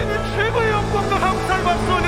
우리는 최고의 영광과 감사를 받소서.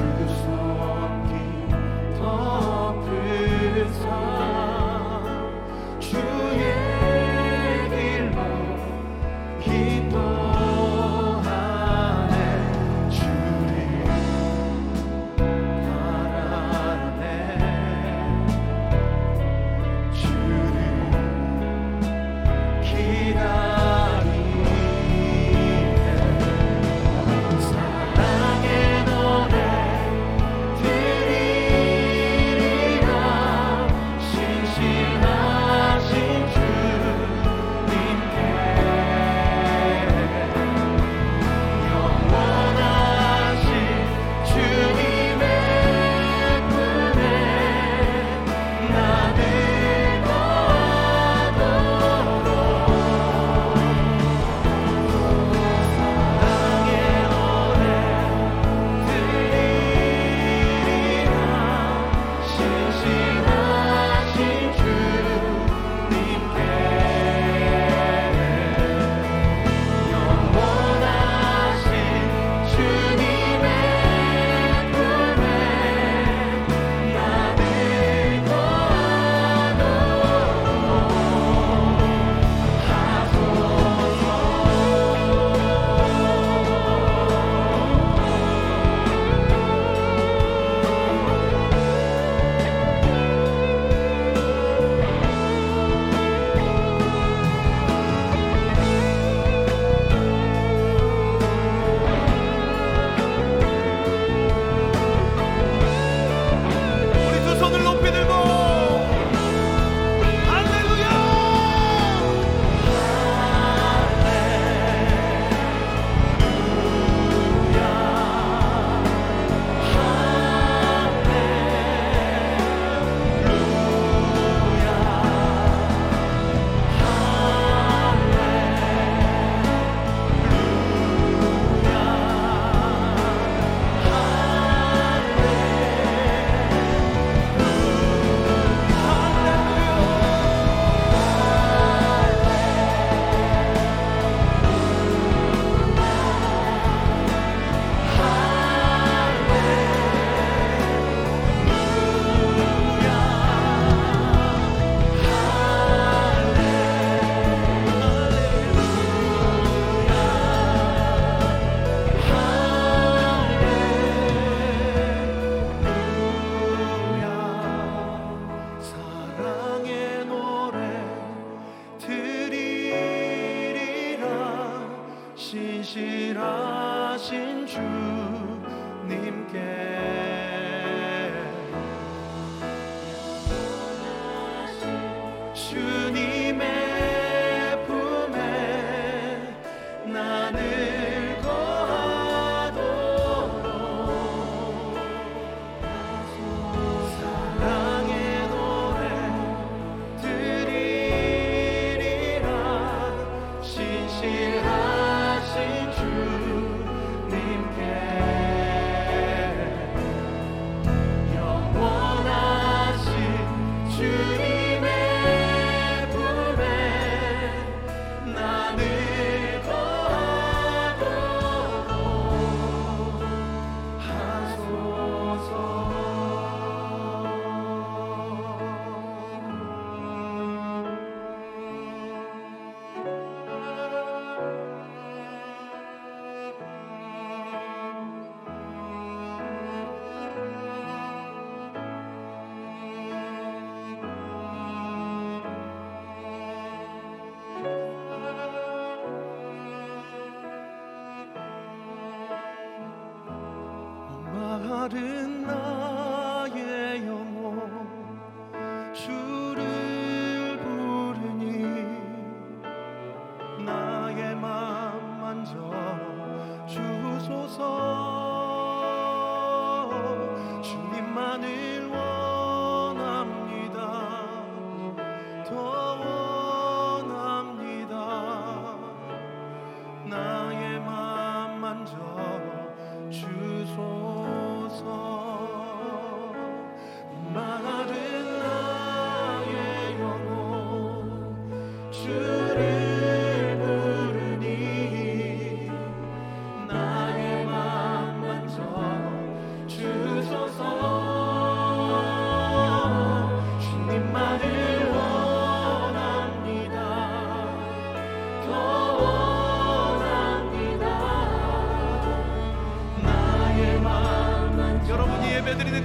truth.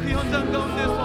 Dios, en donde estoy.